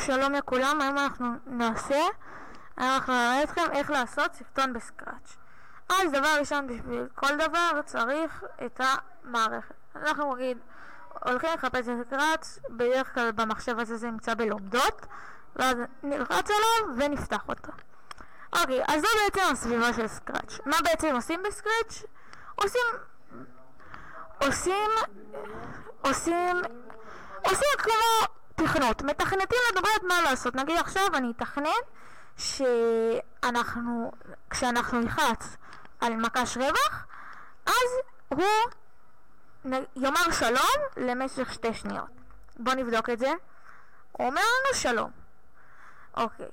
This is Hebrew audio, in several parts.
שלום לכולם, היום אנחנו נעשה, היום אנחנו נראה אתכם איך לעשות סרטון בסקראץ'. אז דבר ראשון, בשביל כל דבר צריך את המערכת. אנחנו נגיד, הולכים לחפש את סקראץ', בדרך כלל במחשב הזה זה נמצא בלומדות, ואז נלחץ עליו ונפתח אותו. אוקיי, אז זו בעצם הסביבה של סקראץ'. מה בעצם עושים בסקראץ'? עושים... עושים... עושים... עושים כמו תכנות. מתכנתים לדברת מה לעשות. נגיד עכשיו אני אתכנן שאנחנו, כשאנחנו נלחץ על מקש רווח, אז הוא יאמר שלום למשך שתי שניות. בואו נבדוק את זה. הוא אומר לנו שלום. אוקיי.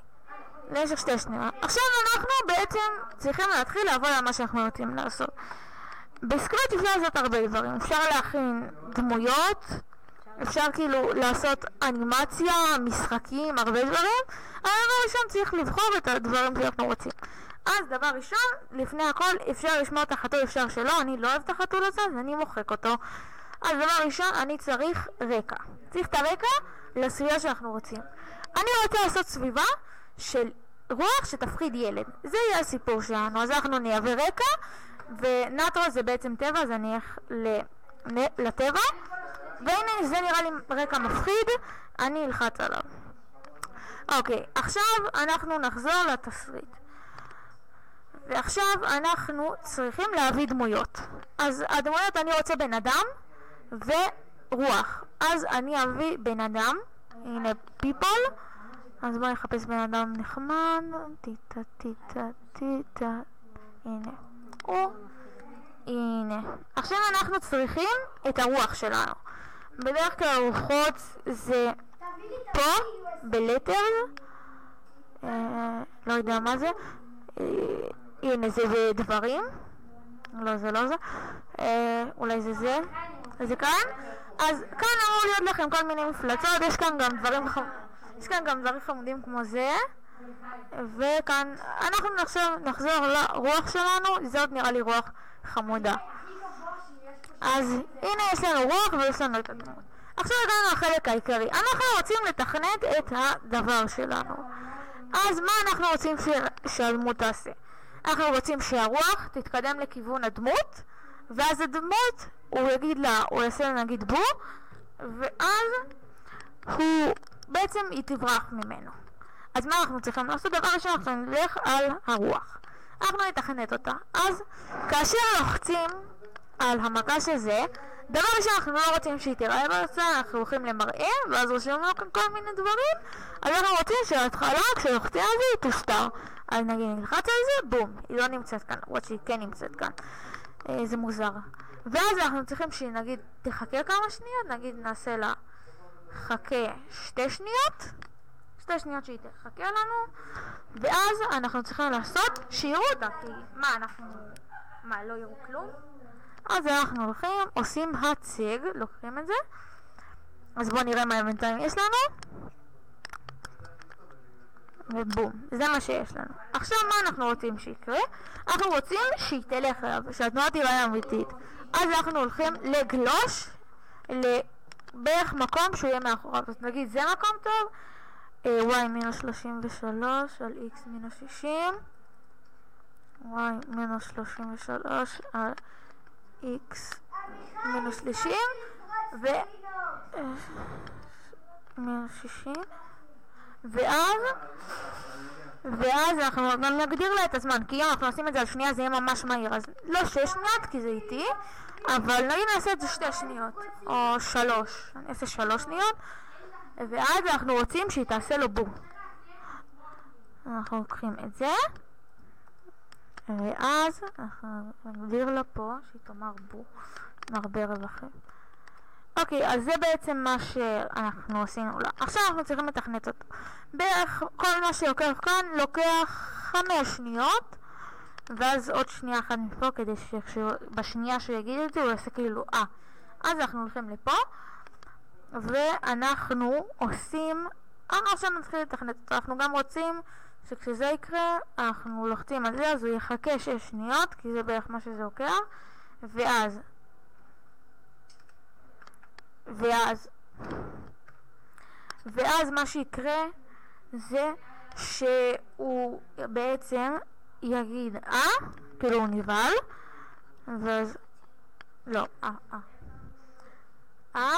למשך שתי שניות. עכשיו אנחנו בעצם צריכים להתחיל לעבוד על מה שאנחנו רוצים לעשות. בסקוויץ' אפשר לעשות הרבה דברים. אפשר להכין דמויות, אפשר כאילו לעשות אנימציה, משחקים, הרבה דברים. אבל דבר ראשון צריך לבחור את הדברים שאנחנו רוצים. אז דבר ראשון, לפני הכל אפשר לשמוע את החתול, אפשר שלא, אני לא אוהב את החתול הזה, אז אני מוחק אותו. אז דבר ראשון, אני צריך רקע. צריך את הרקע לסביבה שאנחנו רוצים. אני רוצה לעשות סביבה של רוח שתפחיד ילד. זה יהיה הסיפור שלנו. אז אנחנו נייבא רקע, ונטרו זה בעצם טבע, אז אני אלך לטבע. והנה זה נראה לי רקע מפחיד, אני אלחץ עליו. אוקיי, עכשיו אנחנו נחזור לתסריט. ועכשיו אנחנו צריכים להביא דמויות. אז הדמויות אני רוצה בן אדם ורוח. אז אני אביא בן אדם, הנה people, אז בואי נחפש בן אדם נחמד, טיטה טיטה טיטה, הנה, הוא, הנה. עכשיו אנחנו צריכים את הרוח שלנו. בדרך כלל הרוחות זה פה, בלטר, אה, לא יודע מה זה, אה, הנה זה בדברים, לא זה לא זה, אה, אולי זה זה, זה כאן, אז כאן אמור להיות לכם כל מיני מפלצות, יש כאן גם דברים יש כאן גם דברים חמודים כמו זה, וכאן אנחנו נחזור לרוח שלנו, זאת נראה לי רוח חמודה. אז הנה יש לנו רוח ויש לנו את הדמות. עכשיו הגענו לחלק העיקרי. אנחנו רוצים לתכנת את הדבר שלנו. אז מה אנחנו רוצים שהדמות תעשה? אנחנו רוצים שהרוח תתקדם לכיוון הדמות, ואז הדמות, הוא יגיד לה, הוא יעשה לה נגיד בו, ואז הוא, בעצם היא תברח ממנו. אז מה אנחנו צריכים לעשות? דבר ראשון אנחנו נלך על הרוח. אנחנו נתכנת אותה. אז כאשר לוחצים על המקש הזה, דבר ראשון אנחנו לא רוצים שהיא תיראה ברצה, אנחנו הולכים למראה, ואז רושמים לנו כאן כל מיני דברים, אז אנחנו רוצים שההתחלה, כשלוחצים על זה, היא תוסתר. אז נגיד נלחץ על זה, בום, היא לא נמצאת כאן, למרות שהיא כן נמצאת כאן. אה, זה מוזר. ואז אנחנו צריכים שהיא נגיד תחכה כמה שניות, נגיד נעשה לה חכה שתי שניות, שתי שניות שהיא תחכה לנו, ואז אנחנו צריכים לעשות שיראו אותה, כי מה, אנחנו... מה, לא יראו כלום? אז אנחנו הולכים, עושים הצג, לוקחים את זה, אז בואו נראה מה בינתיים יש לנו, ובום, זה מה שיש לנו. עכשיו מה אנחנו רוצים שיקרה? אנחנו רוצים שהיא תלך אליו, שהתנועה תראה אמיתית. אז אנחנו הולכים לגלוש לבערך מקום שהוא יהיה מאחוריו. אז נגיד זה מקום טוב, y מינוס 33 על x מינוס 60, y מינוס 33 על x מינוס 30 ו... מינוס 60 ואז ואז אנחנו גם נגדיר לה את הזמן כי אם אנחנו עושים את זה על שנייה זה יהיה ממש מהיר. אז לא שש שניות כי זה איטי אבל נגיד נעשה את זה שתי שניות או שלוש. אני אעשה שלוש שניות ואז אנחנו רוצים שהיא תעשה לו בום. אנחנו לוקחים את זה ואז אנחנו נגדיר לה פה שהיא תאמר בו עם הרבה רווחים. אוקיי, אז זה בעצם מה שאנחנו עשינו לה. עכשיו אנחנו צריכים לתכנת אותו. בערך כל מה שלוקח כאן לוקח חמש שניות ואז עוד שנייה אחת מפה כדי שבשנייה שהוא יגיד את זה הוא יעשה כאילו אה. אז אנחנו הולכים לפה ואנחנו עושים, אנחנו עכשיו נתחיל לתכנת אותו. אנחנו גם רוצים שכשזה יקרה, אנחנו לוחצים על זה, אז הוא יחכה 6 שניות, כי זה בערך מה שזה לוקח, ואז, ואז, ואז מה שיקרה זה שהוא בעצם יגיד אה, כאילו הוא נבהל, ואז... לא, אה, אה. אה,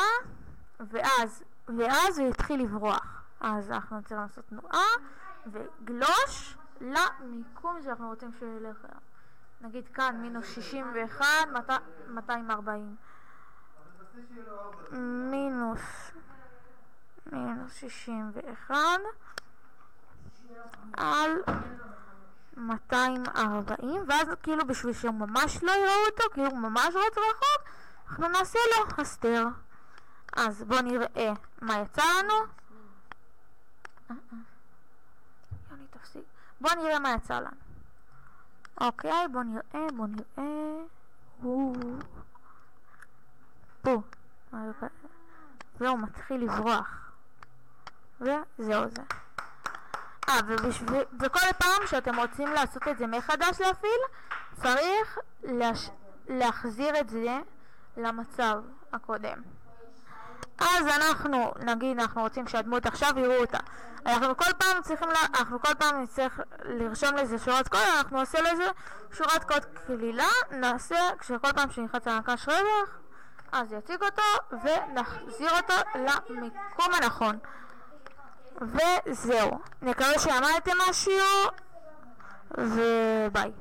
ואז, ואז הוא יתחיל לברוח. אז אנחנו נצטרך לעשות תנועה וגלוש למיקום שאנחנו רוצים שהוא ילך אליו. נגיד כאן מינוס 61, 240. מינוס, מינוס 61 על 240, ואז כאילו בשביל שהוא ממש לא יראו אותו, כאילו הוא ממש רץ רחוק, אנחנו נעשה לו הסתר. אז בואו נראה מה יצא לנו. תפסיק. בואו נראה מה יצא לנו. אוקיי, בואו נראה, בואו נראה. פה. והוא מתחיל לברוח. וזהו זה. אה, ובשביל, וכל פעם שאתם רוצים לעשות את זה מחדש להפעיל, צריך להש... להחזיר את זה למצב הקודם. אז אנחנו, נגיד אנחנו רוצים שהדמות עכשיו יראו אותה. אנחנו כל פעם צריכים, לה, אנחנו כל פעם נצטרך לרשום לזה שורת קוד, אנחנו נעשה לזה שורת קוד כלילה, נעשה, כשכל פעם שנלחץ על הקש רווח, אז יציג אותו ונחזיר אותו למיקום הנכון. וזהו. נקווה שעמדתם מהשיעור, וביי.